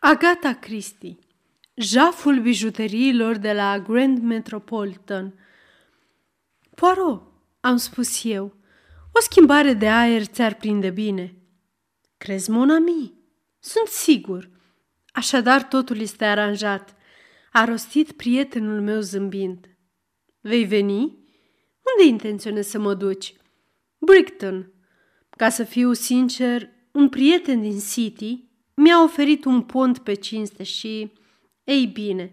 Agata Christie Jaful bijuteriilor de la Grand Metropolitan Poirot, am spus eu, o schimbare de aer ți-ar prinde bine. Crezi, mon ami? Sunt sigur. Așadar totul este aranjat. A rostit prietenul meu zâmbind. Vei veni? Unde intenționezi să mă duci? Brighton. Ca să fiu sincer, un prieten din City mi-a oferit un pont pe cinste și, ei bine,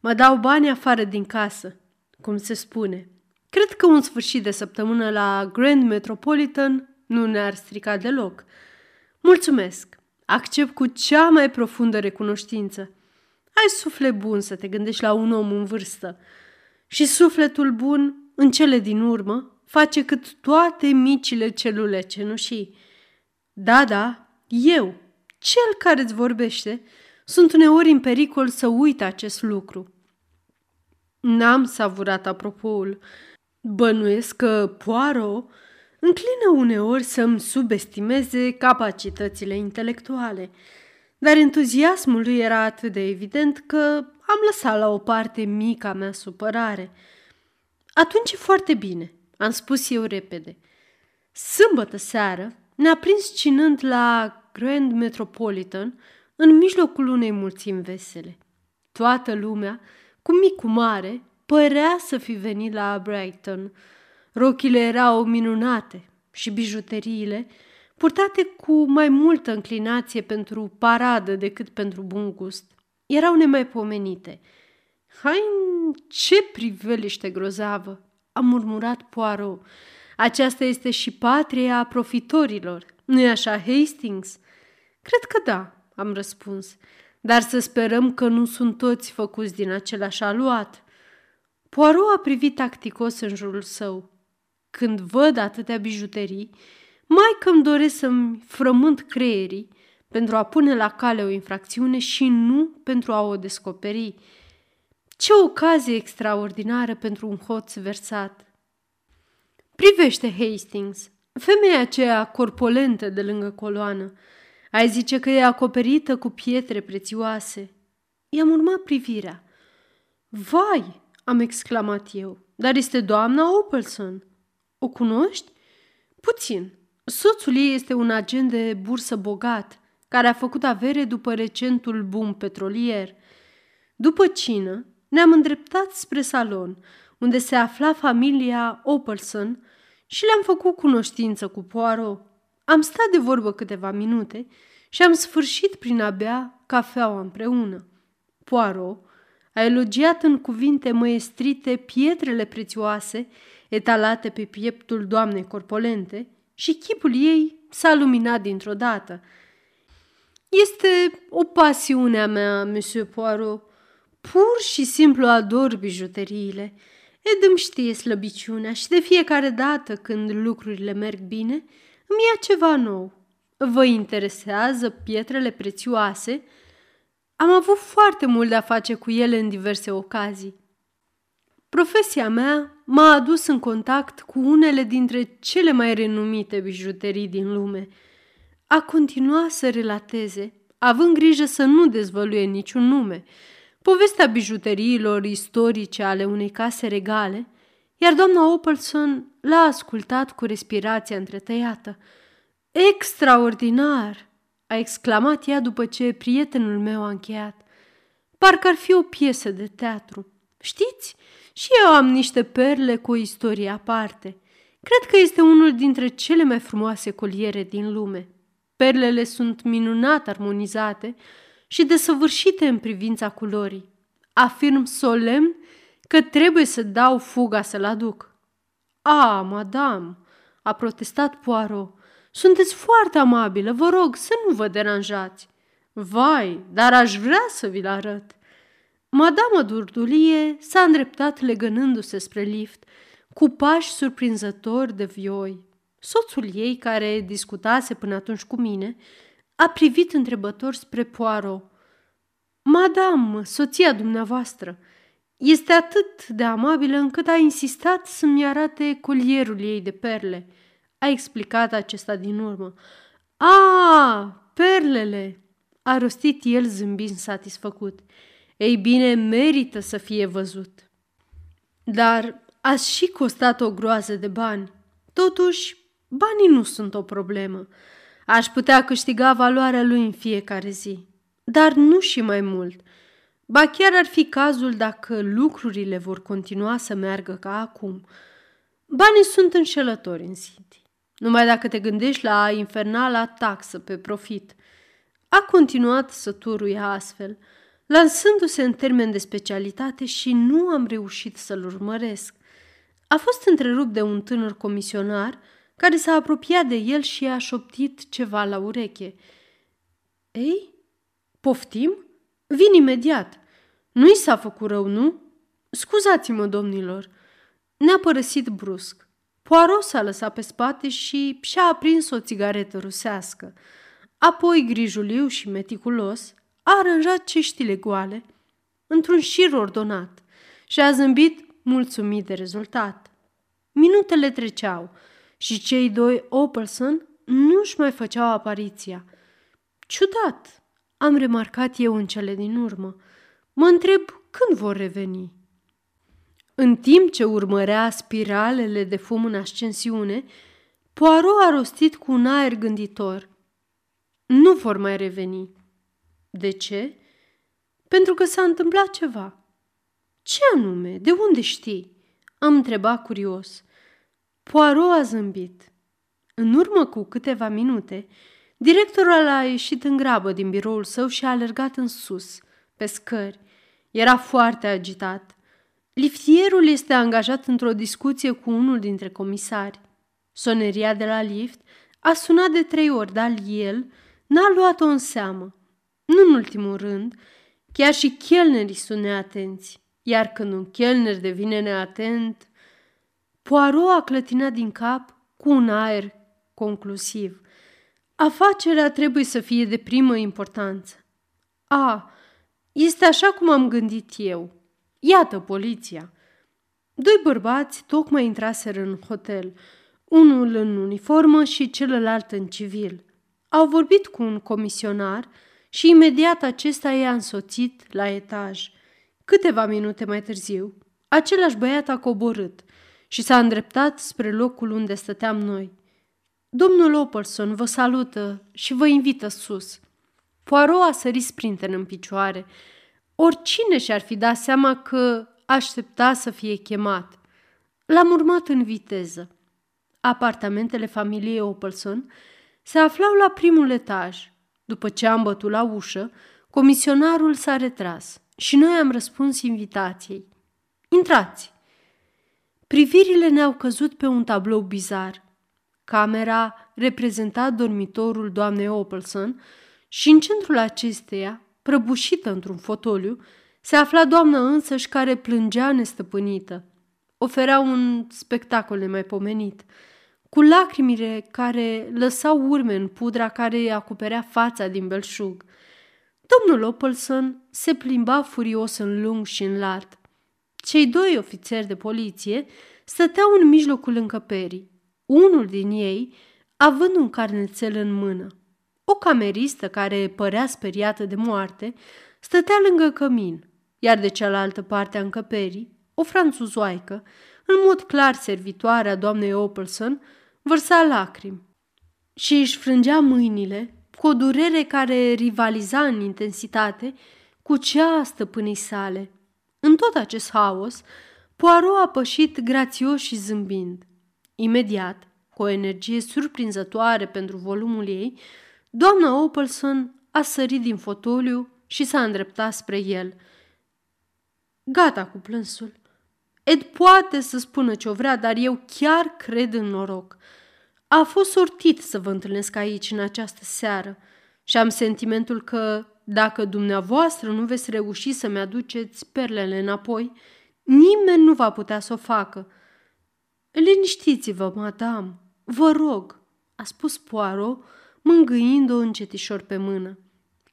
mă dau bani afară din casă, cum se spune. Cred că un sfârșit de săptămână la Grand Metropolitan nu ne-ar strica deloc. Mulțumesc! Accept cu cea mai profundă recunoștință. Ai suflet bun să te gândești la un om în vârstă. Și sufletul bun, în cele din urmă, face cât toate micile celule cenușii. Da, da, eu, cel care îți vorbește, sunt uneori în pericol să uit acest lucru. N-am savurat apropoul. Bănuiesc că Poirot înclină uneori să-mi subestimeze capacitățile intelectuale, dar entuziasmul lui era atât de evident că am lăsat la o parte mica mea supărare. Atunci e foarte bine, am spus eu repede. Sâmbătă seară ne-a prins cinând la Grand Metropolitan în mijlocul unei mulțimi vesele. Toată lumea, cu mic cu mare, părea să fi venit la Brighton. Rochile erau minunate și bijuteriile, purtate cu mai multă înclinație pentru paradă decât pentru bun gust, erau nemaipomenite. Hai, ce priveliște grozavă!" a murmurat Poirot. Aceasta este și patria profitorilor, nu-i așa, Hastings?" Cred că da, am răspuns, dar să sperăm că nu sunt toți făcuți din același aluat. Poirot a privit tacticos în jurul său. Când văd atâtea bijuterii, mai că îmi doresc să-mi frământ creierii pentru a pune la cale o infracțiune și nu pentru a o descoperi. Ce ocazie extraordinară pentru un hoț versat! Privește Hastings, femeia aceea corpolentă de lângă coloană. Ai zice că e acoperită cu pietre prețioase. I-am urmat privirea. Vai, am exclamat eu, dar este doamna Opelson. O cunoști? Puțin. Soțul ei este un agent de bursă bogat, care a făcut avere după recentul boom petrolier. După cină, ne-am îndreptat spre salon, unde se afla familia Opelson și le-am făcut cunoștință cu Poirot. Am stat de vorbă câteva minute și am sfârșit prin a bea cafeaua împreună. Poirot a elogiat în cuvinte măestrite pietrele prețioase etalate pe pieptul doamnei corpolente și chipul ei s-a luminat dintr-o dată. Este o pasiune a mea, Monsieur Poirot. Pur și simplu ador bijuteriile. Ed știe slăbiciunea și de fiecare dată când lucrurile merg bine, îmi ia ceva nou. Vă interesează pietrele prețioase? Am avut foarte mult de a face cu ele în diverse ocazii. Profesia mea m-a adus în contact cu unele dintre cele mai renumite bijuterii din lume. A continuat să relateze, având grijă să nu dezvăluie niciun nume, povestea bijuteriilor istorice ale unei case regale, iar doamna Opelson l-a ascultat cu respirația întretăiată. Extraordinar!" a exclamat ea după ce prietenul meu a încheiat. Parcă ar fi o piesă de teatru. Știți, și eu am niște perle cu o istorie aparte. Cred că este unul dintre cele mai frumoase coliere din lume. Perlele sunt minunat armonizate și desăvârșite în privința culorii. Afirm solemn că trebuie să dau fuga să-l aduc. A, madame, a protestat Poirot, sunteți foarte amabilă, vă rog să nu vă deranjați. Vai, dar aș vrea să vi-l arăt. Madama Durdulie s-a îndreptat legănându-se spre lift, cu pași surprinzători de vioi. Soțul ei, care discutase până atunci cu mine, a privit întrebător spre Poirot. Madame, soția dumneavoastră, este atât de amabilă încât a insistat să-mi arate colierul ei de perle. A explicat acesta din urmă. A, perlele! a rostit el zâmbind satisfăcut. Ei bine, merită să fie văzut. Dar ați și costat o groază de bani. Totuși, banii nu sunt o problemă. Aș putea câștiga valoarea lui în fiecare zi, dar nu și mai mult. Ba chiar ar fi cazul dacă lucrurile vor continua să meargă ca acum. Banii sunt înșelători în City. Numai dacă te gândești la infernala taxă pe profit. A continuat să turuie astfel, lansându-se în termen de specialitate și nu am reușit să-l urmăresc. A fost întrerupt de un tânăr comisionar care s-a apropiat de el și a șoptit ceva la ureche. Ei, poftim? Vin imediat. Nu-i s-a făcut rău, nu? Scuzați-mă, domnilor. Ne-a părăsit brusc. Poirot s-a lăsat pe spate și și-a aprins o țigaretă rusească. Apoi, grijuliu și meticulos, a aranjat ceștile goale într-un șir ordonat și a zâmbit mulțumit de rezultat. Minutele treceau și cei doi Opelson nu-și mai făceau apariția. Ciudat, am remarcat eu în cele din urmă. Mă întreb când vor reveni. În timp ce urmărea spiralele de fum în ascensiune, Poirot a rostit cu un aer gânditor. Nu vor mai reveni. De ce? Pentru că s-a întâmplat ceva. Ce anume? De unde știi? Am întrebat curios. Poirot a zâmbit. În urmă cu câteva minute, directorul a ieșit în grabă din biroul său și a alergat în sus, pe scări. Era foarte agitat. Liftierul este angajat într-o discuție cu unul dintre comisari. Soneria de la lift a sunat de trei ori, dar el n-a luat-o în seamă. Nu în ultimul rând, chiar și chelnerii sunt neatenți, iar când un chelner devine neatent, Poirot a clătinat din cap cu un aer conclusiv. Afacerea trebuie să fie de primă importanță. A, este așa cum am gândit eu. Iată poliția. Doi bărbați tocmai intraseră în hotel, unul în uniformă și celălalt în civil. Au vorbit cu un comisionar și imediat acesta i-a însoțit la etaj. Câteva minute mai târziu, același băiat a coborât și s-a îndreptat spre locul unde stăteam noi. Domnul Opelson vă salută și vă invită sus. Poirot a sărit sprinten în picioare. Oricine și-ar fi dat seama că aștepta să fie chemat. L-am urmat în viteză. Apartamentele familiei Opelson se aflau la primul etaj. După ce am bătut la ușă, comisionarul s-a retras și noi am răspuns invitației. Intrați! Privirile ne-au căzut pe un tablou bizar. Camera reprezenta dormitorul doamnei Opelson și în centrul acesteia, prăbușită într-un fotoliu, se afla doamna însăși care plângea nestăpânită. Oferea un spectacol nemaipomenit, cu lacrimile care lăsau urme în pudra care îi acoperea fața din belșug. Domnul Opelson se plimba furios în lung și în lat. Cei doi ofițeri de poliție stăteau în mijlocul încăperii, unul din ei având un carnețel în mână. O cameristă care părea speriată de moarte stătea lângă cămin, iar de cealaltă parte a încăperii, o franțuzoaică, în mod clar servitoare a doamnei Opelson, vărsa lacrimi și își frângea mâinile cu o durere care rivaliza în intensitate cu cea a stăpânii sale. În tot acest haos, Poirot a pășit grațios și zâmbind. Imediat, cu o energie surprinzătoare pentru volumul ei, doamna Opelson a sărit din fotoliu și s-a îndreptat spre el. Gata cu plânsul. Ed poate să spună ce o vrea, dar eu chiar cred în noroc. A fost sortit să vă întâlnesc aici în această seară și am sentimentul că, dacă dumneavoastră nu veți reuși să-mi aduceți perlele înapoi, nimeni nu va putea să o facă. Liniștiți-vă, madame, vă rog, a spus Poirot, mângâind-o încetișor pe mână.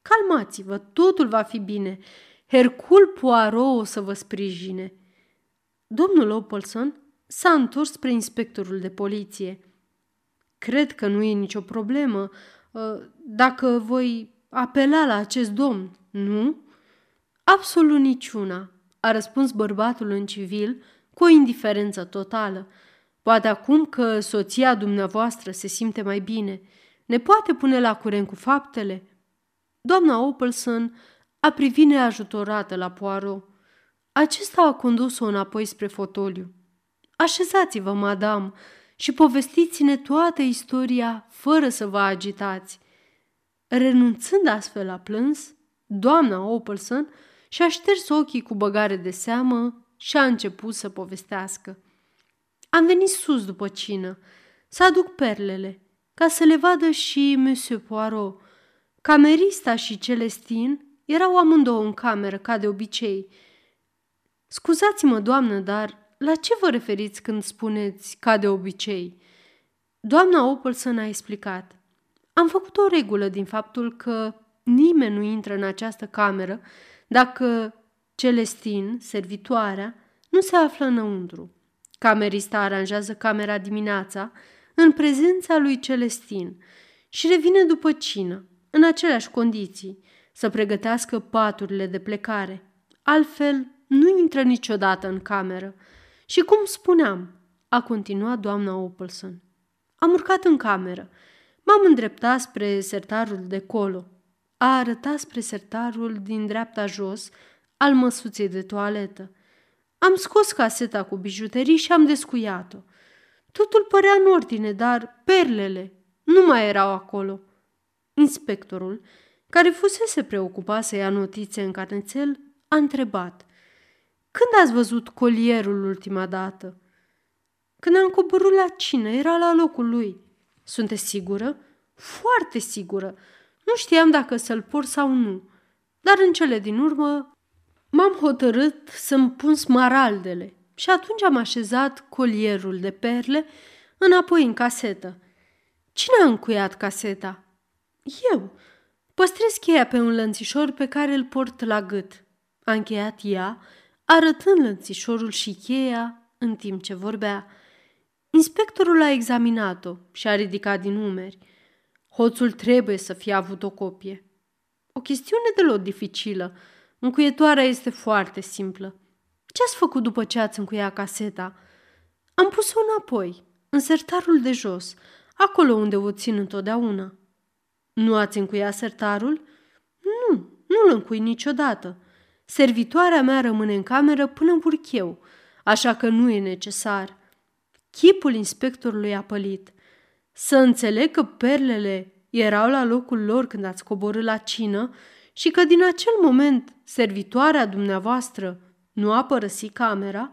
Calmați-vă, totul va fi bine. Hercul Poirot o să vă sprijine. Domnul Opolson s-a întors spre inspectorul de poliție. Cred că nu e nicio problemă. Ă, dacă voi apela la acest domn, nu? Absolut niciuna, a răspuns bărbatul în civil cu o indiferență totală. Poate acum că soția dumneavoastră se simte mai bine, ne poate pune la curent cu faptele? Doamna Opelson a privit neajutorată la Poirot. Acesta a condus-o înapoi spre fotoliu. Așezați-vă, madam, și povestiți-ne toată istoria fără să vă agitați. Renunțând astfel la plâns, doamna Opelson și-a șters ochii cu băgare de seamă și a început să povestească. Am venit sus după cină, să aduc perlele, ca să le vadă și Monsieur Poirot. Camerista și Celestin erau amândouă în cameră, ca de obicei. Scuzați-mă, doamnă, dar la ce vă referiți când spuneți ca de obicei? Doamna Opelson a explicat. Am făcut o regulă din faptul că nimeni nu intră în această cameră dacă Celestin, servitoarea, nu se află înăuntru. Camerista aranjează camera dimineața în prezența lui Celestin și revine după cină, în aceleași condiții, să pregătească paturile de plecare. Altfel, nu intră niciodată în cameră. Și cum spuneam, a continuat doamna Opelson. Am urcat în cameră. M-am îndreptat spre sertarul de colo. A arătat spre sertarul din dreapta jos al măsuței de toaletă. Am scos caseta cu bijuterii și am descuiat-o. Totul părea în ordine, dar perlele nu mai erau acolo. Inspectorul, care fusese preocupat să ia notițe în carnețel, a întrebat. Când ați văzut colierul ultima dată? Când am coborât la cină, era la locul lui. Sunteți sigură? Foarte sigură. Nu știam dacă să-l port sau nu. Dar în cele din urmă m-am hotărât să-mi pun smaraldele și atunci am așezat colierul de perle înapoi în casetă. Cine a încuiat caseta? Eu. Păstrez cheia pe un lănțișor pe care îl port la gât. A încheiat ea, arătând lănțișorul și cheia în timp ce vorbea. Inspectorul a examinat-o și a ridicat din umeri. Hoțul trebuie să fie avut o copie. O chestiune deloc dificilă. Încuietoarea este foarte simplă. Ce ați făcut după ce ați încuiat caseta? Am pus-o înapoi, în sertarul de jos, acolo unde o țin întotdeauna. Nu ați încuiat sertarul? Nu, nu-l încui niciodată. Servitoarea mea rămâne în cameră până în burcheu, așa că nu e necesar. Chipul inspectorului a pălit. Să înțeleg că perlele erau la locul lor când ați coborât la cină și că din acel moment servitoarea dumneavoastră nu a părăsit camera?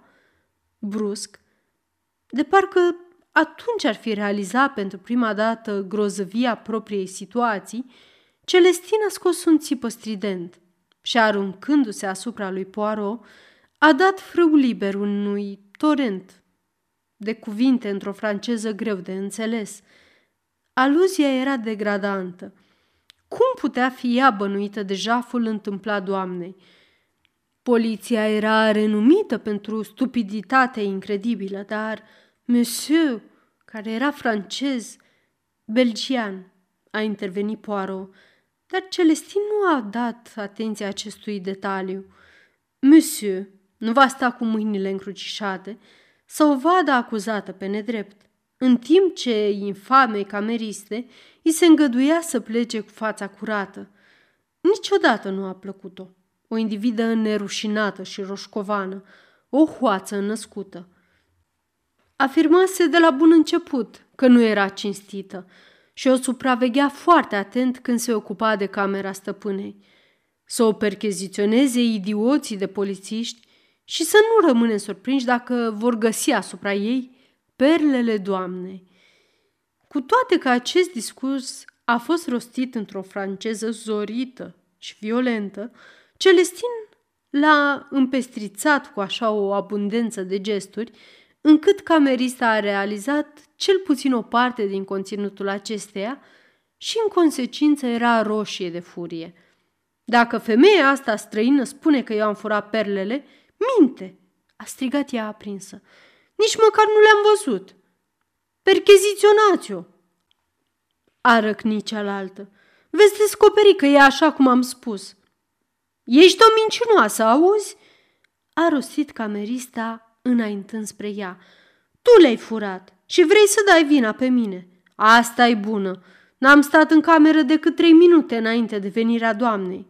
Brusc, de parcă atunci ar fi realizat pentru prima dată grozăvia propriei situații, Celestin a scos un țipă strident și, aruncându-se asupra lui Poirot, a dat frâu liber unui torent de cuvinte într-o franceză greu de înțeles. Aluzia era degradantă. Cum putea fi ea bănuită de jaful întâmplat doamnei? Poliția era renumită pentru stupiditatea incredibilă, dar Monsieur, care era francez, belgian, a intervenit Poirot, dar Celestin nu a dat atenție acestui detaliu. Monsieur nu va sta cu mâinile încrucișate să o vadă acuzată pe nedrept, în timp ce infamei cameriste îi se îngăduia să plece cu fața curată. Niciodată nu a plăcut-o. O individă nerușinată și roșcovană, o hoață născută. Afirmase de la bun început că nu era cinstită, și o supraveghea foarte atent când se ocupa de camera stăpânei. Să o percheziționeze idioții de polițiști și să nu rămâne surprinși dacă vor găsi asupra ei perlele doamnei. Cu toate că acest discurs a fost rostit într-o franceză zorită și violentă, Celestin l-a împestrițat cu așa o abundență de gesturi încât camerista a realizat cel puțin o parte din conținutul acesteia și în consecință era roșie de furie. Dacă femeia asta străină spune că eu am furat perlele, minte, a strigat ea aprinsă. Nici măcar nu le-am văzut. Percheziționați-o! A răcnit cealaltă. veți descoperi că e așa cum am spus. Ești o mincinoasă, auzi? A rostit camerista înaintând spre ea. Tu le-ai furat și vrei să dai vina pe mine. asta e bună. N-am stat în cameră decât trei minute înainte de venirea doamnei.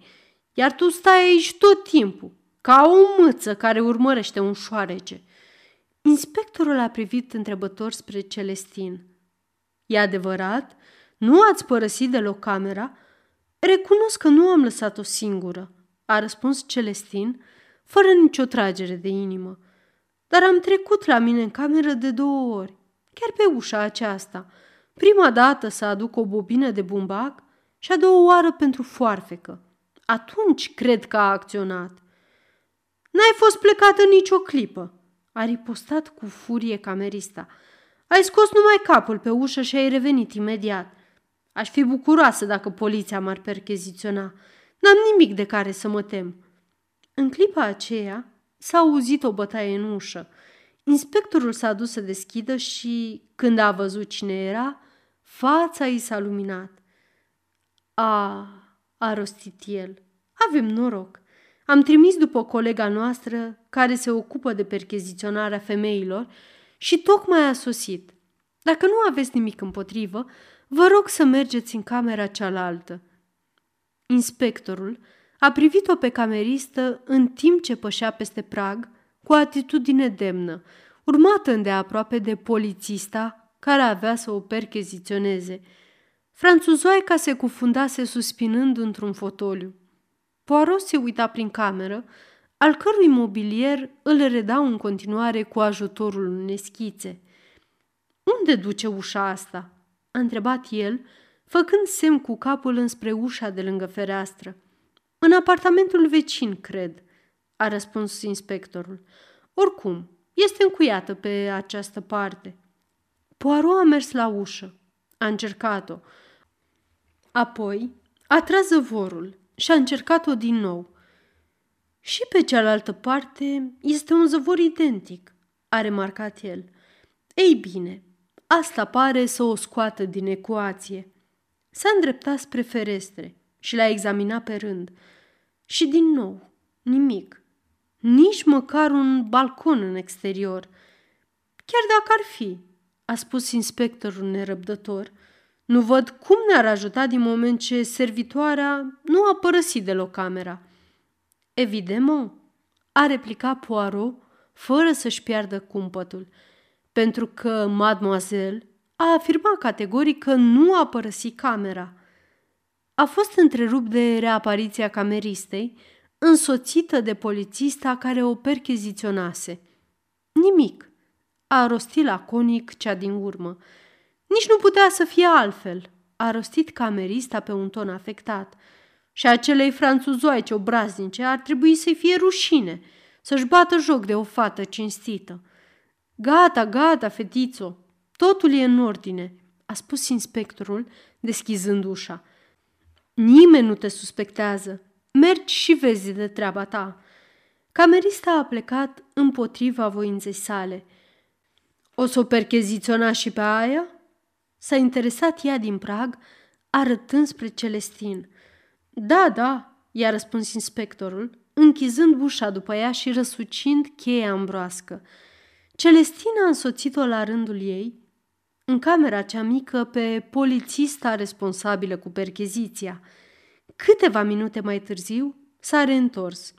Iar tu stai aici tot timpul, ca o mâță care urmărește un șoarece. Inspectorul a privit întrebător spre Celestin. E adevărat? Nu ați părăsit deloc camera? Recunosc că nu am lăsat-o singură, a răspuns Celestin, fără nicio tragere de inimă. Dar am trecut la mine în cameră de două ori, chiar pe ușa aceasta. Prima dată să aduc o bobină de bumbac și a doua oară pentru foarfecă. Atunci cred că a acționat. N-ai fost plecată nicio clipă, a ripostat cu furie camerista. Ai scos numai capul pe ușă și ai revenit imediat. Aș fi bucuroasă dacă poliția m-ar percheziționa. N-am nimic de care să mă tem. În clipa aceea s-a auzit o bătaie în ușă. Inspectorul s-a dus să deschidă și, când a văzut cine era, fața i s-a luminat. A, a rostit el, avem noroc. Am trimis după colega noastră care se ocupă de percheziționarea femeilor și tocmai a sosit. Dacă nu aveți nimic împotrivă, vă rog să mergeți în camera cealaltă. Inspectorul a privit-o pe cameristă în timp ce pășea peste prag cu o atitudine demnă, urmată îndeaproape de polițista care avea să o percheziționeze. Franțuzoaica se cufundase suspinând într-un fotoliu. Poirot se uita prin cameră, al cărui mobilier îl redau în continuare cu ajutorul unei schițe. Unde duce ușa asta?" a întrebat el, făcând semn cu capul înspre ușa de lângă fereastră. În apartamentul vecin, cred, a răspuns inspectorul. Oricum, este încuiată pe această parte. Poirot a mers la ușă. A încercat-o. Apoi a tras zăvorul și a încercat-o din nou. Și pe cealaltă parte este un zăvor identic, a remarcat el. Ei bine, asta pare să o scoată din ecuație. S-a îndreptat spre ferestre și l-a examinat pe rând. Și din nou, nimic. Nici măcar un balcon în exterior. Chiar dacă ar fi, a spus inspectorul nerăbdător, nu văd cum ne-ar ajuta din moment ce servitoarea nu a părăsit deloc camera. Evident, mă, a replicat Poirot, fără să-și piardă cumpătul, pentru că mademoiselle a afirmat categoric că nu a părăsit camera. A fost întrerupt de reapariția cameristei, însoțită de polițista care o percheziționase. Nimic, a rostit laconic cea din urmă. Nici nu putea să fie altfel, a rostit camerista pe un ton afectat. Și acelei franțuzoaice obraznice ar trebui să-i fie rușine, să-și bată joc de o fată cinstită. Gata, gata, fetițo, totul e în ordine, a spus inspectorul, deschizând ușa. Nimeni nu te suspectează. Mergi și vezi de treaba ta. Camerista a plecat împotriva voinței sale. O să o percheziționa și pe aia? S-a interesat ea din prag, arătând spre Celestin. Da, da, i-a răspuns inspectorul, închizând ușa după ea și răsucind cheia ambroască. Celestin a însoțit-o la rândul ei, în camera cea mică, pe polițista responsabilă cu percheziția. Câteva minute mai târziu s-a reîntors.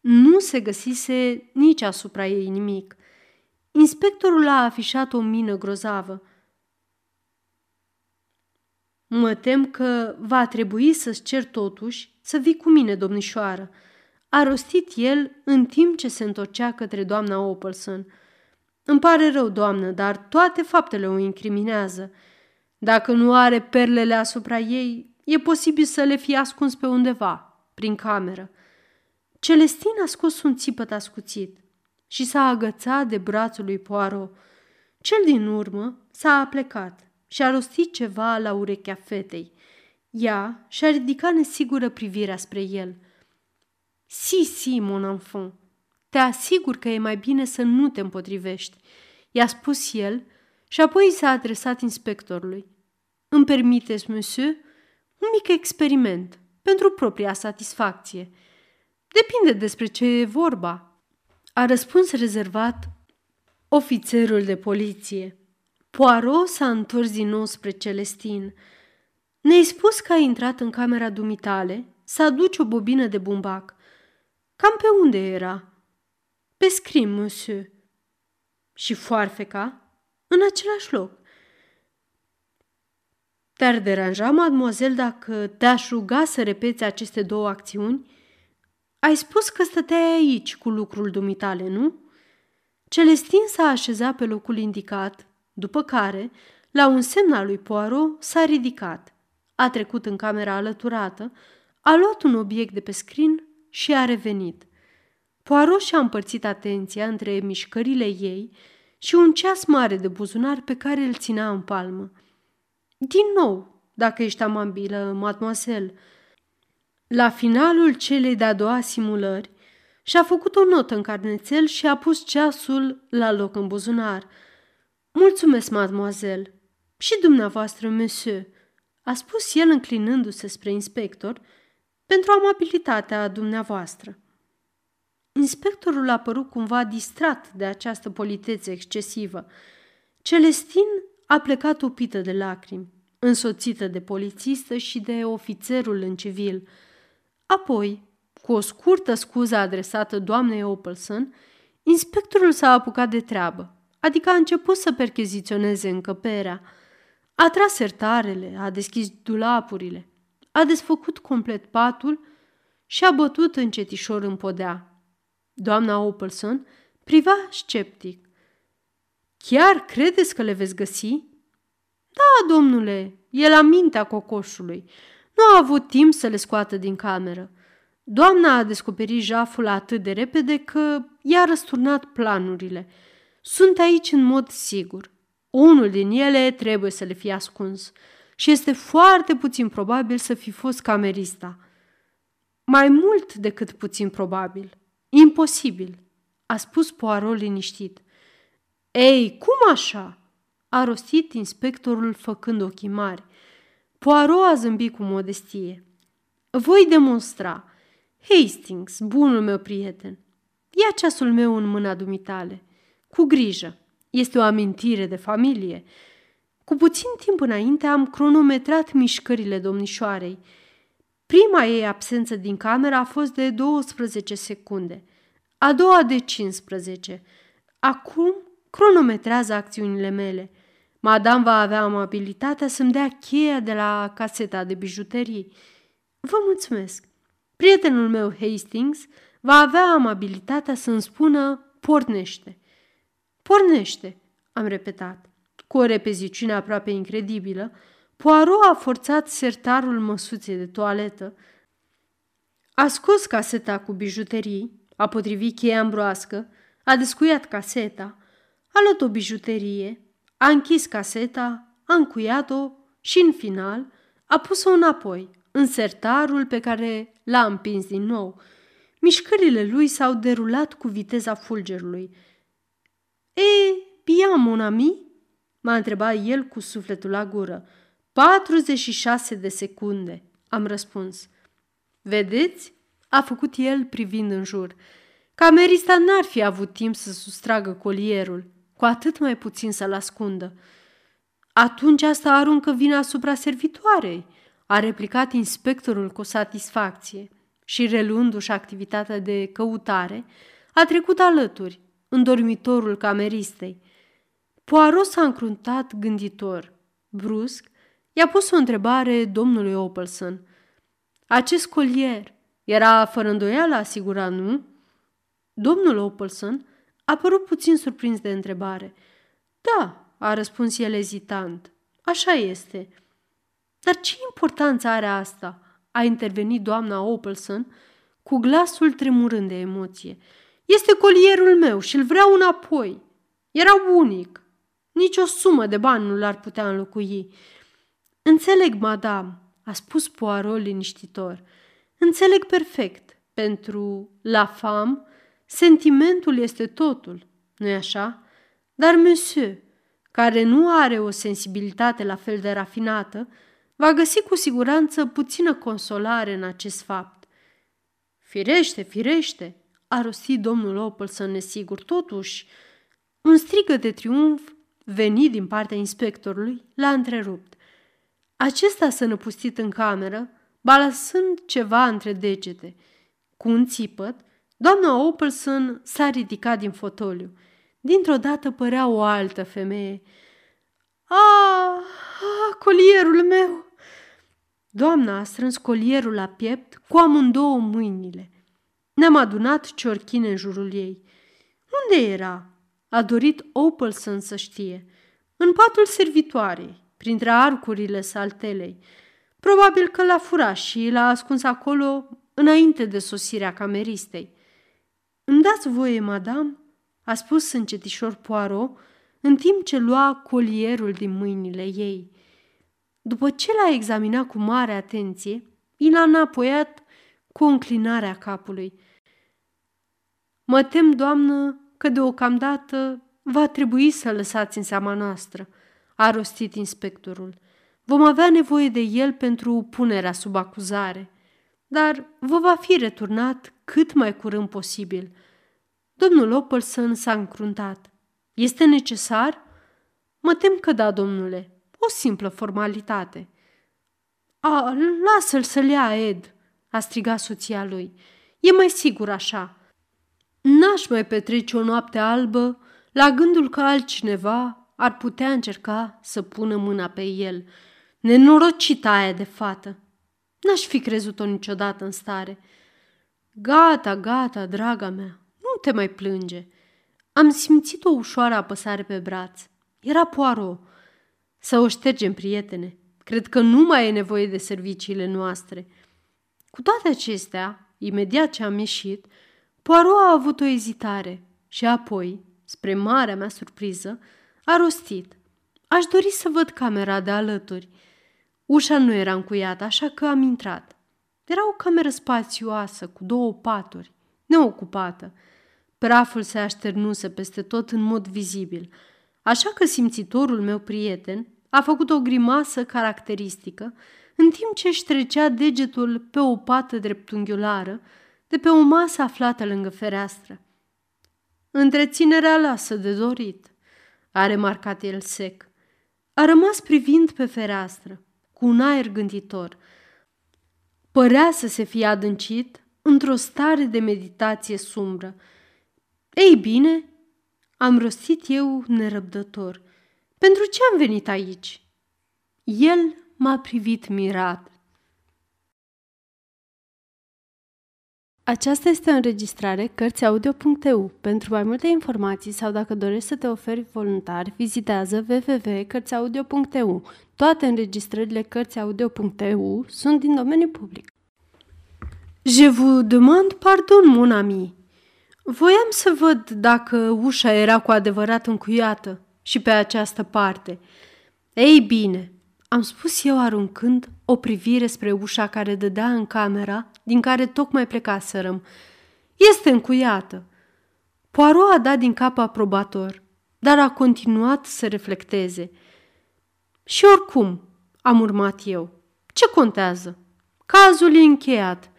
Nu se găsise nici asupra ei nimic. Inspectorul a afișat o mină grozavă – Mă tem că va trebui să-ți cer totuși să vii cu mine, domnișoară, a rostit el în timp ce se întorcea către doamna Opelson. Îmi pare rău, doamnă, dar toate faptele o incriminează. Dacă nu are perlele asupra ei, e posibil să le fie ascuns pe undeva, prin cameră. Celestin a scos un țipăt ascuțit și s-a agățat de brațul lui Poirot. Cel din urmă s-a aplecat și a rostit ceva la urechea fetei. Ea și-a ridicat nesigură privirea spre el. Si, si, mon enfant, te asigur că e mai bine să nu te împotrivești, i-a spus el și apoi s-a adresat inspectorului. Îmi permiteți, monsieur? Un mic experiment, pentru propria satisfacție. Depinde despre ce e vorba, a răspuns rezervat ofițerul de poliție. Poirot s-a întors din nou spre Celestin. Ne-ai spus că ai intrat în camera dumitale să aduci o bobină de bumbac. Cam pe unde era? Pe scrim, monsieur. Și foarfeca? În același loc. Te-ar deranja, mademoiselle, dacă te-aș ruga să repeți aceste două acțiuni? Ai spus că stăteai aici cu lucrul dumitale, nu? Celestin s-a așezat pe locul indicat, după care, la un semn al lui Poirot, s-a ridicat. A trecut în camera alăturată, a luat un obiect de pe scrin și a revenit. Poirot și-a împărțit atenția între mișcările ei și un ceas mare de buzunar pe care îl ținea în palmă. Din nou, dacă ești amabilă, mademoiselle, la finalul celei de-a doua simulări, și-a făcut o notă în carnețel și a pus ceasul la loc în buzunar. Mulțumesc, mademoiselle. Și dumneavoastră, monsieur, a spus el înclinându-se spre inspector, pentru amabilitatea dumneavoastră. Inspectorul a părut cumva distrat de această politețe excesivă. Celestin a plecat upită de lacrimi, însoțită de polițistă și de ofițerul în civil. Apoi, cu o scurtă scuză adresată doamnei Opelson, inspectorul s-a apucat de treabă, adică a început să percheziționeze încăperea. A tras sertarele, a deschis dulapurile, a desfăcut complet patul și a bătut încetișor în podea. Doamna Opelson priva sceptic. Chiar credeți că le veți găsi? Da, domnule, e la mintea cocoșului. Nu a avut timp să le scoată din cameră. Doamna a descoperit jaful atât de repede că i-a răsturnat planurile. Sunt aici în mod sigur. Unul din ele trebuie să le fie ascuns și este foarte puțin probabil să fi fost camerista. Mai mult decât puțin probabil. Imposibil, a spus Poirot liniștit. Ei, cum așa? a rostit inspectorul făcând ochii mari. Poirot a zâmbit cu modestie. Voi demonstra. Hastings, bunul meu prieten, ia ceasul meu în mâna dumitale. Cu grijă. Este o amintire de familie. Cu puțin timp înainte am cronometrat mișcările domnișoarei. Prima ei absență din cameră a fost de 12 secunde, a doua de 15. Acum cronometrează acțiunile mele. Madame va avea amabilitatea să-mi dea cheia de la caseta de bijuterii. Vă mulțumesc! Prietenul meu Hastings va avea amabilitatea să-mi spună pornește. Pornește, am repetat. Cu o repeziciune aproape incredibilă, Poirot a forțat sertarul măsuței de toaletă, a scos caseta cu bijuterii, a potrivit cheia ambroască, a descuiat caseta, a luat o bijuterie, a închis caseta, a încuiat-o și, în final, a pus-o înapoi, în sertarul pe care l-a împins din nou. Mișcările lui s-au derulat cu viteza fulgerului. E, bien, mon ami?" m-a întrebat el cu sufletul la gură. 46 de secunde, am răspuns. Vedeți? a făcut el privind în jur. Camerista n-ar fi avut timp să sustragă colierul, cu atât mai puțin să-l ascundă. Atunci asta aruncă vina asupra servitoarei, a replicat inspectorul cu satisfacție și, reluându-și activitatea de căutare, a trecut alături, în dormitorul cameristei. Poirot s-a încruntat gânditor. Brusc, i-a pus o întrebare domnului Opelson. Acest colier era fără îndoială asigurat, nu? Domnul Opelson a părut puțin surprins de întrebare. Da, a răspuns el ezitant. Așa este. Dar ce importanță are asta? A intervenit doamna Opelson cu glasul tremurând de emoție. Este colierul meu și îl vreau înapoi. Era unic. Nici o sumă de bani nu l-ar putea înlocui. Înțeleg, madame, a spus Poirot liniștitor. Înțeleg perfect. Pentru la fam, sentimentul este totul, nu-i așa? Dar monsieur, care nu are o sensibilitate la fel de rafinată, va găsi cu siguranță puțină consolare în acest fapt. Firește, firește, a rostit domnul Opelson nesigur. Totuși, un strigă de triumf venit din partea inspectorului l-a întrerupt. Acesta s-a năpustit în cameră, balasând ceva între degete. Cu un țipăt, doamna Opelson s-a ridicat din fotoliu. Dintr-o dată părea o altă femeie. Ah, ah, colierul meu! Doamna a strâns colierul la piept cu amândouă mâinile. Ne-am adunat ciorchine în jurul ei. Unde era? A dorit Opelson să știe. În patul servitoarei, printre arcurile saltelei. Probabil că l-a furat și l-a ascuns acolo înainte de sosirea cameristei. Îmi dați voie, madame?" a spus încetișor Poirot, în timp ce lua colierul din mâinile ei. După ce l-a examinat cu mare atenție, i l-a înapoiat cu înclinarea capului. Mă tem, doamnă, că deocamdată va trebui să lăsați în seama noastră, a rostit inspectorul. Vom avea nevoie de el pentru punerea sub acuzare, dar vă va fi returnat cât mai curând posibil. Domnul Opelson s-a încruntat. Este necesar? Mă tem că da, domnule. O simplă formalitate. A, lasă-l să-l ia, Ed, a strigat soția lui. E mai sigur așa. N-aș mai petrece o noapte albă la gândul că altcineva ar putea încerca să pună mâna pe el. Nenorocita aia de fată. N-aș fi crezut-o niciodată în stare. Gata, gata, draga mea, nu te mai plânge. Am simțit o ușoară apăsare pe braț. Era poaro. Să o ștergem, prietene. Cred că nu mai e nevoie de serviciile noastre. Cu toate acestea, imediat ce am ieșit, Poirot a avut o ezitare și apoi, spre marea mea surpriză, a rostit. Aș dori să văd camera de alături. Ușa nu era încuiată, așa că am intrat. Era o cameră spațioasă, cu două paturi, neocupată. Praful se așternuse peste tot în mod vizibil, așa că simțitorul meu prieten a făcut o grimasă caracteristică, în timp ce își trecea degetul pe o pată dreptunghiulară de pe o masă aflată lângă fereastră. Întreținerea lasă de dorit, a remarcat el sec. A rămas privind pe fereastră, cu un aer gânditor. Părea să se fie adâncit într-o stare de meditație sumbră. Ei bine, am rostit eu nerăbdător. Pentru ce am venit aici? El m-a privit mirat. Aceasta este o înregistrare Cărțiaudio.eu. Pentru mai multe informații sau dacă dorești să te oferi voluntar, vizitează www.cărțiaudio.eu. Toate înregistrările Cărțiaudio.eu sunt din domeniu public. Je vous demande pardon, mon ami. Voiam să văd dacă ușa era cu adevărat încuiată și pe această parte. Ei bine, am spus eu aruncând o privire spre ușa care dădea în camera din care tocmai plecaserăm. Este încuiată. Poirot a dat din cap aprobator, dar a continuat să reflecteze. Și oricum, am urmat eu. Ce contează? Cazul e încheiat.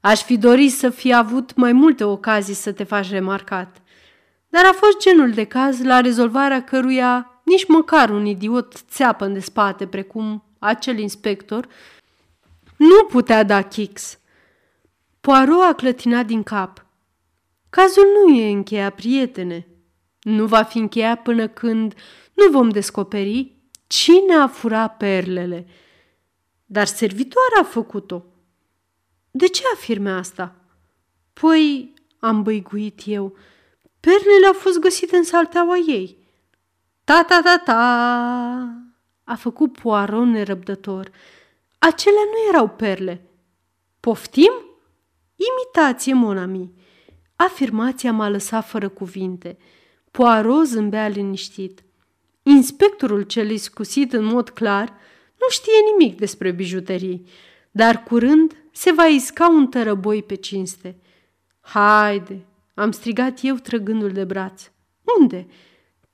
Aș fi dorit să fi avut mai multe ocazii să te faci remarcat. Dar a fost genul de caz la rezolvarea căruia nici măcar un idiot țeapă de spate precum acel inspector nu putea da kicks. Poirot a clătinat din cap. Cazul nu e încheiat, prietene. Nu va fi încheiat până când nu vom descoperi cine a furat perlele. Dar servitoarea a făcut-o. De ce afirme asta? Păi, am băiguit eu, perlele au fost găsite în salteaua ei. Ta-ta-ta-ta! A făcut Poirot nerăbdător. Acelea nu erau perle. Poftim? Imitație, monami. Afirmația m-a lăsat fără cuvinte. Poirot zâmbea liniștit. Inspectorul cel iscusit în mod clar nu știe nimic despre bijuterii, dar curând se va isca un tărăboi pe cinste. Haide, am strigat eu trăgându-l de braț. Unde?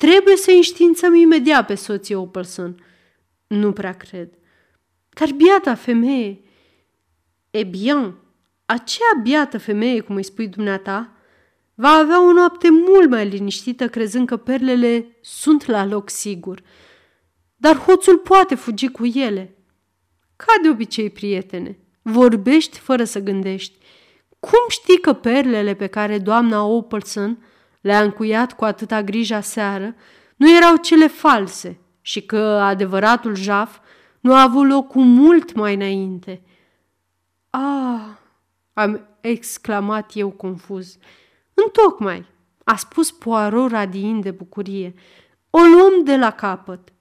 Trebuie să înștiințăm imediat pe soții Opelson. Nu prea cred. Dar biata femeie... E bien, aceea biată femeie, cum îi spui dumneata, va avea o noapte mult mai liniștită crezând că perlele sunt la loc sigur. Dar hoțul poate fugi cu ele. Ca de obicei, prietene, vorbești fără să gândești. Cum știi că perlele pe care doamna Opelson le-a încuiat cu atâta grijă seară nu erau cele false și că adevăratul jaf nu a avut loc cu mult mai înainte? Ah, am exclamat eu confuz. Întocmai, a spus Poirot radiind de bucurie. O luăm de la capăt.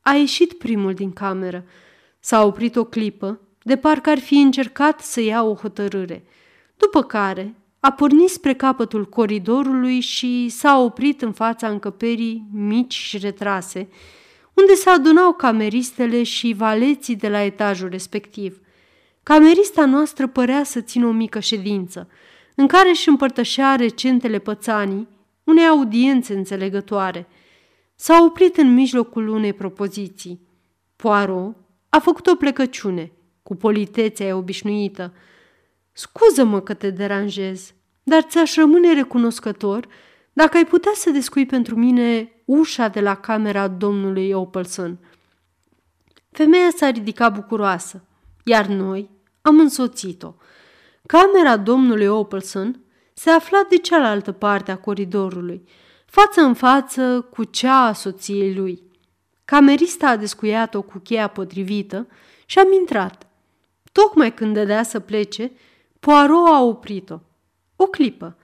A ieșit primul din cameră. S-a oprit o clipă, de parcă ar fi încercat să ia o hotărâre. După care a pornit spre capătul coridorului și s-a oprit în fața încăperii mici și retrase, unde se adunau cameristele și valeții de la etajul respectiv. Camerista noastră părea să țină o mică ședință, în care își împărtășea recentele pățanii unei audiențe înțelegătoare. S-a oprit în mijlocul unei propoziții. Poirot a făcut o plecăciune, cu politețea obișnuită. Scuză-mă că te deranjez, dar ți-aș rămâne recunoscător dacă ai putea să descui pentru mine ușa de la camera domnului Opelson. Femeia s-a ridicat bucuroasă, iar noi am însoțit-o. Camera domnului Opelson se afla de cealaltă parte a coridorului, față în față cu cea a soției lui. Camerista a descuiat-o cu cheia potrivită și am intrat. Tocmai când dădea să plece, Poirot a oprit-o. O clipă.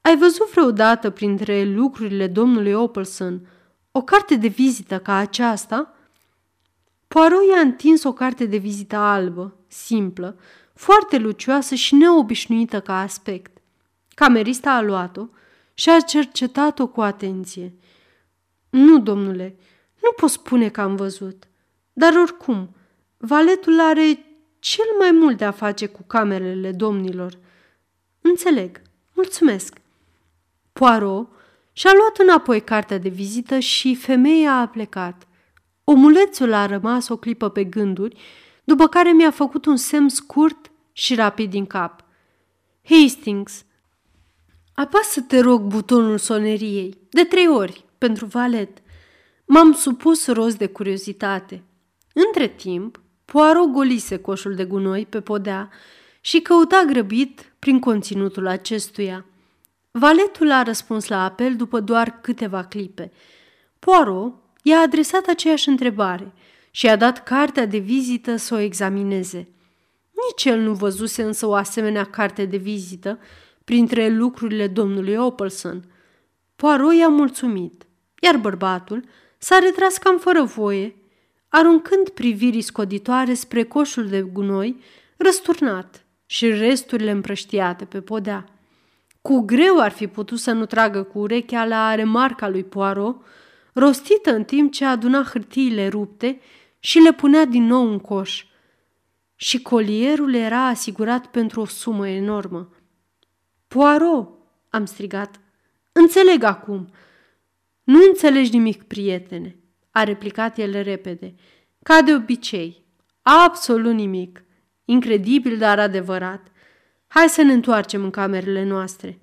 Ai văzut vreodată printre lucrurile domnului Opelson o carte de vizită ca aceasta? Poirot i-a întins o carte de vizită albă, simplă, foarte lucioasă și neobișnuită ca aspect. Camerista a luat-o și a cercetat-o cu atenție. Nu, domnule, nu pot spune că am văzut. Dar oricum, valetul are cel mai mult de a face cu camerele domnilor. Înțeleg. Mulțumesc. Poirot și-a luat înapoi cartea de vizită și femeia a plecat. Omulețul a rămas o clipă pe gânduri, după care mi-a făcut un semn scurt și rapid din cap. Hastings, apasă te rog butonul soneriei, de trei ori, pentru valet. M-am supus rost de curiozitate. Între timp, Poirot golise coșul de gunoi pe podea și căuta grăbit prin conținutul acestuia. Valetul a răspuns la apel după doar câteva clipe. Poirot i-a adresat aceeași întrebare și a dat cartea de vizită să o examineze. Nici el nu văzuse însă o asemenea carte de vizită printre lucrurile domnului Opelson. Poirot i-a mulțumit, iar bărbatul s-a retras cam fără voie, aruncând privirii scoditoare spre coșul de gunoi răsturnat și resturile împrăștiate pe podea. Cu greu ar fi putut să nu tragă cu urechea la remarca lui Poirot, rostită în timp ce aduna hârtiile rupte și le punea din nou în coș. Și colierul era asigurat pentru o sumă enormă. Poirot, am strigat. Înțeleg acum. Nu înțelegi nimic, prietene, a replicat el repede. Ca de obicei. Absolut nimic. Incredibil, dar adevărat. Hai să ne întoarcem în camerele noastre.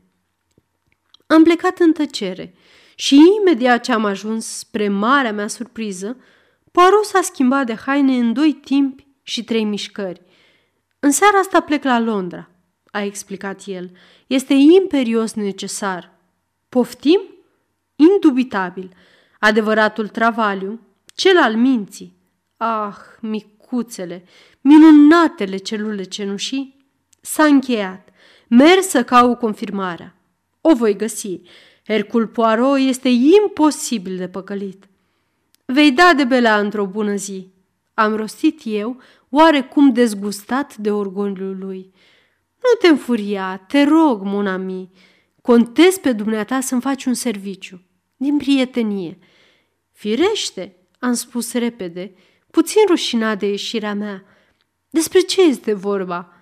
Am plecat în tăcere și imediat ce am ajuns spre marea mea surpriză, Poirot s-a schimbat de haine în doi timpi și trei mișcări. În seara asta plec la Londra, a explicat el. Este imperios necesar. Poftim? Indubitabil. Adevăratul travaliu, cel al minții. Ah, micuțele, minunatele celule cenușii, s-a încheiat. Merg să caut confirmarea. O voi găsi. Hercul Poirot este imposibil de păcălit. Vei da de belea într-o bună zi. Am rostit eu, oarecum dezgustat de orgoliul lui. Nu te înfuria, te rog, monami. Contez pe dumneata să-mi faci un serviciu, din prietenie. Firește, am spus repede, puțin rușinat de ieșirea mea. Despre ce este vorba?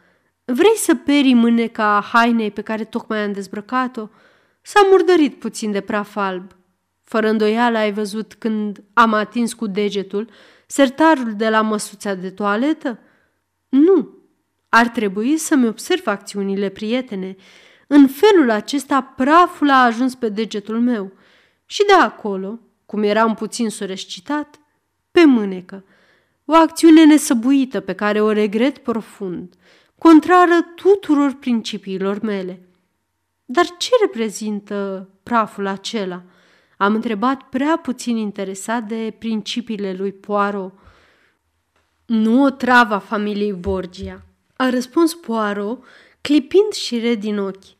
Vrei să peri mâneca hainei pe care tocmai am dezbrăcat-o? S-a murdărit puțin de praf alb. Fără îndoială ai văzut când am atins cu degetul sertarul de la măsuța de toaletă? Nu. Ar trebui să-mi observ acțiunile prietene. În felul acesta praful a ajuns pe degetul meu și de acolo, cum eram puțin surescitat, pe mânecă. O acțiune nesăbuită pe care o regret profund, contrară tuturor principiilor mele. Dar ce reprezintă praful acela? Am întrebat prea puțin interesat de principiile lui Poirot. Nu o travă familiei Borgia, a răspuns Poirot, clipind și red din ochi.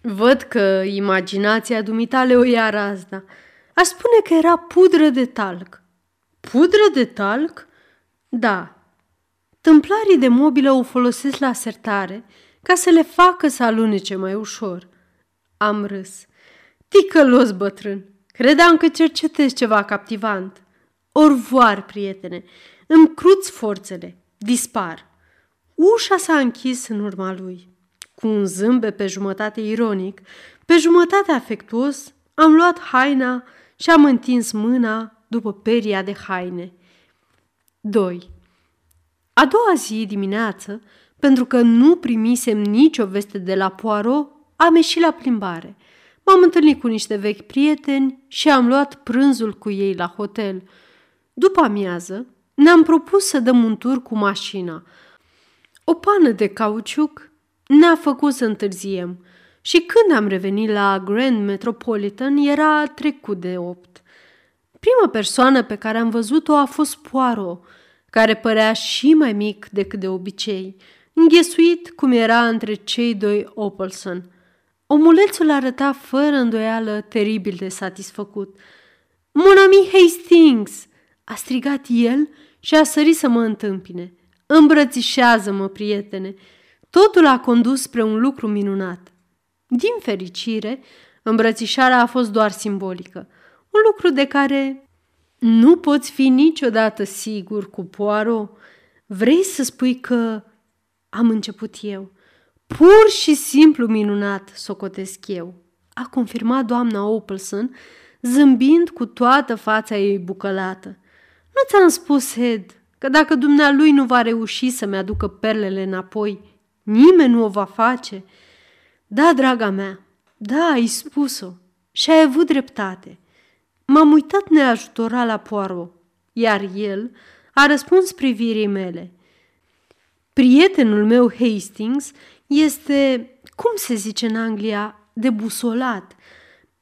Văd că imaginația dumitale o ia razna. Aș spune că era pudră de talc. Pudră de talc? Da. Tâmplarii de mobilă o folosesc la sertare ca să le facă să alunece mai ușor. Am râs. Ticălos, bătrân! Credeam că cercetezi ceva captivant. Orvoar, prietene, îmi cruți forțele, dispar. Ușa s-a închis în urma lui. Cu un zâmbet pe jumătate ironic, pe jumătate afectuos, am luat haina și am întins mâna după peria de haine. 2. A doua zi dimineață, pentru că nu primisem nicio veste de la Poirot, am ieșit la plimbare. M-am întâlnit cu niște vechi prieteni și am luat prânzul cu ei la hotel. După amiază, ne-am propus să dăm un tur cu mașina. O pană de cauciuc ne-a făcut să întârziem și când am revenit la Grand Metropolitan era trecut de opt. Prima persoană pe care am văzut-o a fost Poirot, care părea și mai mic decât de obicei, înghesuit cum era între cei doi Opelson. Omulețul arăta fără îndoială teribil de satisfăcut. Mon ami Hastings!" a strigat el și a sărit să mă întâmpine. Îmbrățișează-mă, prietene! Totul a condus spre un lucru minunat. Din fericire, îmbrățișarea a fost doar simbolică, un lucru de care nu poți fi niciodată sigur cu Poirot. Vrei să spui că am început eu. Pur și simplu minunat, socotesc eu, a confirmat doamna Opelson, zâmbind cu toată fața ei bucălată. Nu ți-am spus, Ed, că dacă dumnealui nu va reuși să-mi aducă perlele înapoi, nimeni nu o va face. Da, draga mea, da, ai spus-o și ai avut dreptate. M-am uitat neajutorat la Poirot, iar el a răspuns privirii mele. Prietenul meu Hastings este, cum se zice în Anglia, debusolat.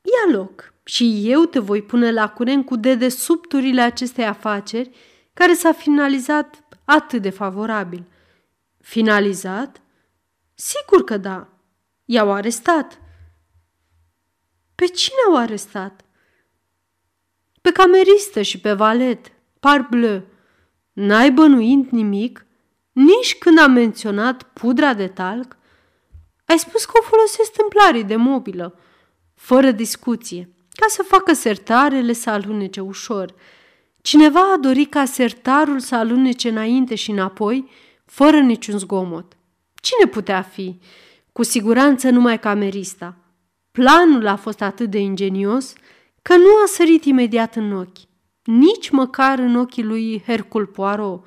Ia loc și eu te voi pune la curent cu dedesubturile acestei afaceri care s-a finalizat atât de favorabil. Finalizat? Sigur că da. I-au arestat. Pe cine au arestat? Pe cameristă și pe valet, parbleu. N-ai bănuit nimic? Nici când am menționat pudra de talc? Ai spus că o folosesc templarii de mobilă, fără discuție, ca să facă sertarele să alunece ușor. Cineva a dorit ca sertarul să alunece înainte și înapoi, fără niciun zgomot. Cine putea fi? Cu siguranță numai camerista. Planul a fost atât de ingenios că nu a sărit imediat în ochi, nici măcar în ochii lui Hercul Poirot.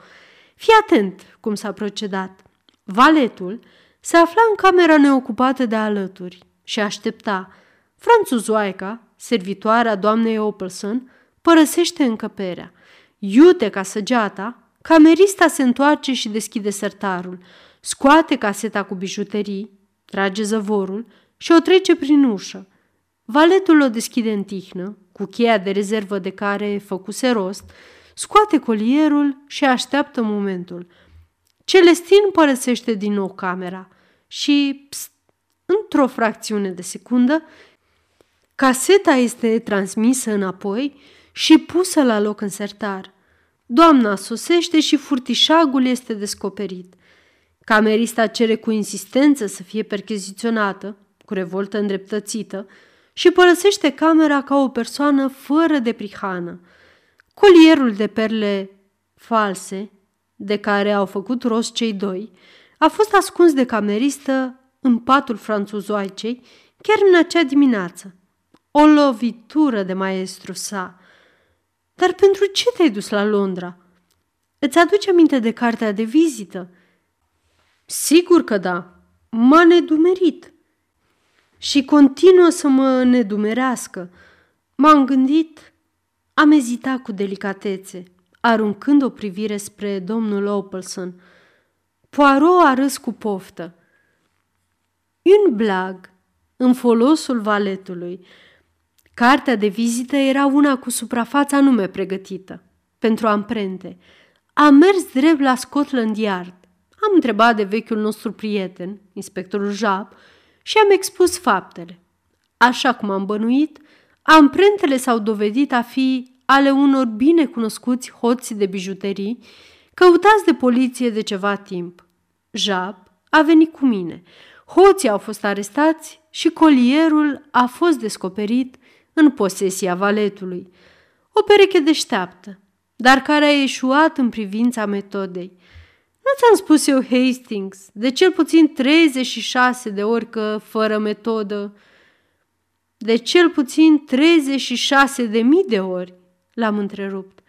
Fii atent cum s-a procedat. Valetul se afla în camera neocupată de alături și aștepta. Franțuzoaica, servitoarea doamnei Opelson, părăsește încăperea. Iute ca săgeata, camerista se întoarce și deschide sertarul, scoate caseta cu bijuterii, trage zăvorul și o trece prin ușă. Valetul o deschide în tihnă, cu cheia de rezervă de care făcuse rost, scoate colierul și așteaptă momentul. Celestin părăsește din nou camera și, pst, într-o fracțiune de secundă, caseta este transmisă înapoi și pusă la loc în sertar. Doamna sosește și furtișagul este descoperit. Camerista cere cu insistență să fie percheziționată, cu revoltă îndreptățită, și părăsește camera ca o persoană fără de prihană. Colierul de perle false, de care au făcut rost cei doi, a fost ascuns de cameristă în patul franțuzoaicei chiar în acea dimineață. O lovitură de maestru sa. Dar pentru ce te-ai dus la Londra?" Îți aduce aminte de cartea de vizită? Sigur că da. M-a nedumerit. Și continuă să mă nedumerească. M-am gândit, am ezitat cu delicatețe, aruncând o privire spre domnul Opelson. Poirot a râs cu poftă. Un blag, în folosul valetului. Cartea de vizită era una cu suprafața nume pregătită, pentru amprente. Am mers drept la Scotland Yard. Am întrebat de vechiul nostru prieten, inspectorul Jab, și am expus faptele. Așa cum am bănuit, amprentele s-au dovedit a fi ale unor bine cunoscuți hoți de bijuterii, căutați de poliție de ceva timp. Jab a venit cu mine. Hoții au fost arestați și colierul a fost descoperit în posesia valetului. O pereche deșteaptă, dar care a eșuat în privința metodei. Nu ți-am spus eu, Hastings, de cel puțin 36 de ori că, fără metodă, de cel puțin 36 de mii de ori, l-am întrerupt.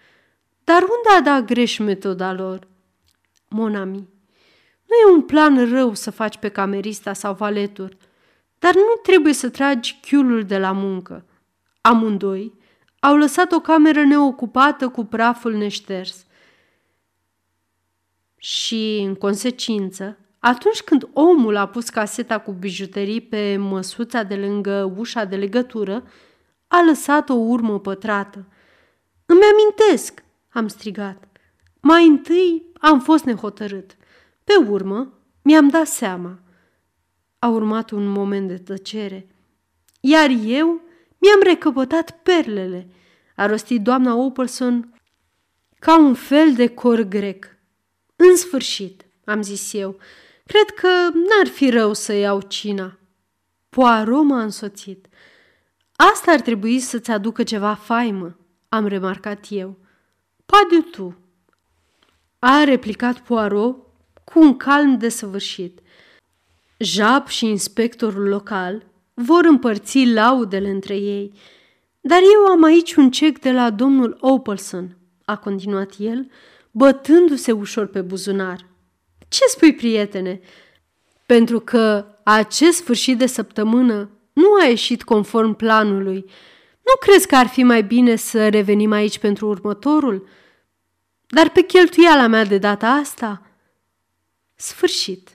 Dar unde a dat greș metoda lor? Monami, nu e un plan rău să faci pe camerista sau valetur, dar nu trebuie să tragi chiulul de la muncă. Amândoi au lăsat o cameră neocupată cu praful neșters. Și, în consecință, atunci când omul a pus caseta cu bijuterii pe măsuța de lângă ușa de legătură, a lăsat o urmă pătrată. Îmi amintesc, am strigat. Mai întâi am fost nehotărât. Pe urmă, mi-am dat seama. A urmat un moment de tăcere. Iar eu mi-am recăpătat perlele, a rostit doamna Opelson ca un fel de cor grec. În sfârșit, am zis eu, cred că n-ar fi rău să iau cina. Poirot m-a însoțit. Asta ar trebui să-ți aducă ceva faimă, am remarcat eu. Padiu tu, a replicat Poirot cu un calm desăvârșit. Jap și inspectorul local vor împărți laudele între ei, dar eu am aici un cec de la domnul Opelson, a continuat el, bătându-se ușor pe buzunar. Ce spui, prietene? Pentru că acest sfârșit de săptămână nu a ieșit conform planului. Nu crezi că ar fi mai bine să revenim aici pentru următorul? Dar pe cheltuiala mea de data asta? Sfârșit.